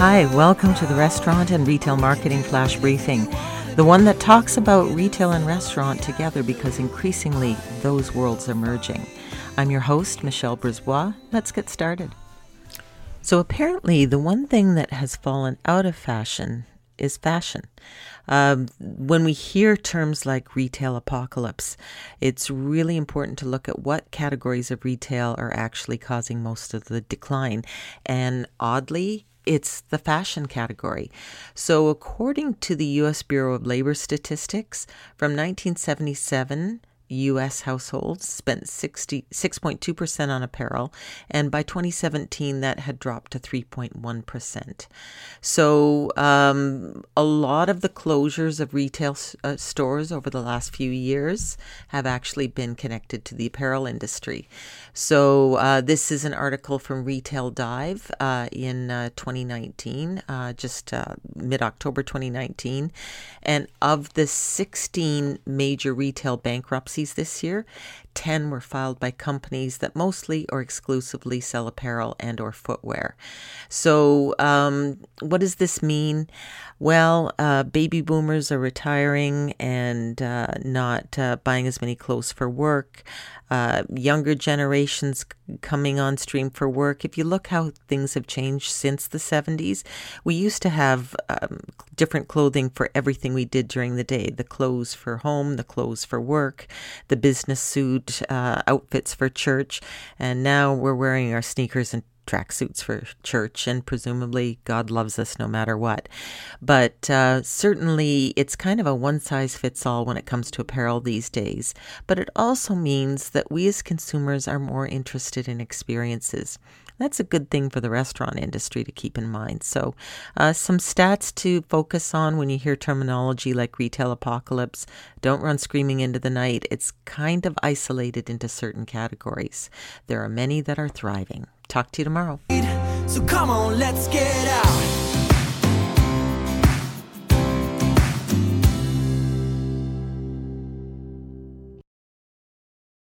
Hi, welcome to the Restaurant and Retail Marketing Flash Briefing, the one that talks about retail and restaurant together because increasingly those worlds are merging. I'm your host, Michelle Brisbois. Let's get started. So, apparently, the one thing that has fallen out of fashion is fashion. Um, when we hear terms like retail apocalypse, it's really important to look at what categories of retail are actually causing most of the decline. And oddly, it's the fashion category. So, according to the U.S. Bureau of Labor Statistics, from 1977 U.S. households spent 6.2% on apparel, and by 2017, that had dropped to 3.1%. So, um, a lot of the closures of retail uh, stores over the last few years have actually been connected to the apparel industry. So, uh, this is an article from Retail Dive uh, in uh, 2019, uh, just uh, mid October 2019. And of the 16 major retail bankruptcies, this year, 10 were filed by companies that mostly or exclusively sell apparel and or footwear. So, um, what does this mean? Well, uh, baby boomers are retiring and uh, not uh, buying as many clothes for work. Uh, younger generations coming on stream for work. If you look how things have changed since the 70s, we used to have um, different clothing for everything we did during the day the clothes for home, the clothes for work, the business suit uh, outfits for church. And now we're wearing our sneakers and tracksuits for church, and presumably God loves us no matter what. But uh, certainly, it's kind of a one size fits all when it comes to apparel these days. But it also means that we as consumers are more interested in experiences. That's a good thing for the restaurant industry to keep in mind. So, uh, some stats to focus on when you hear terminology like retail apocalypse. Don't run screaming into the night. It's kind of isolated into certain categories. There are many that are thriving. Talk to you tomorrow. So come on, let's get out.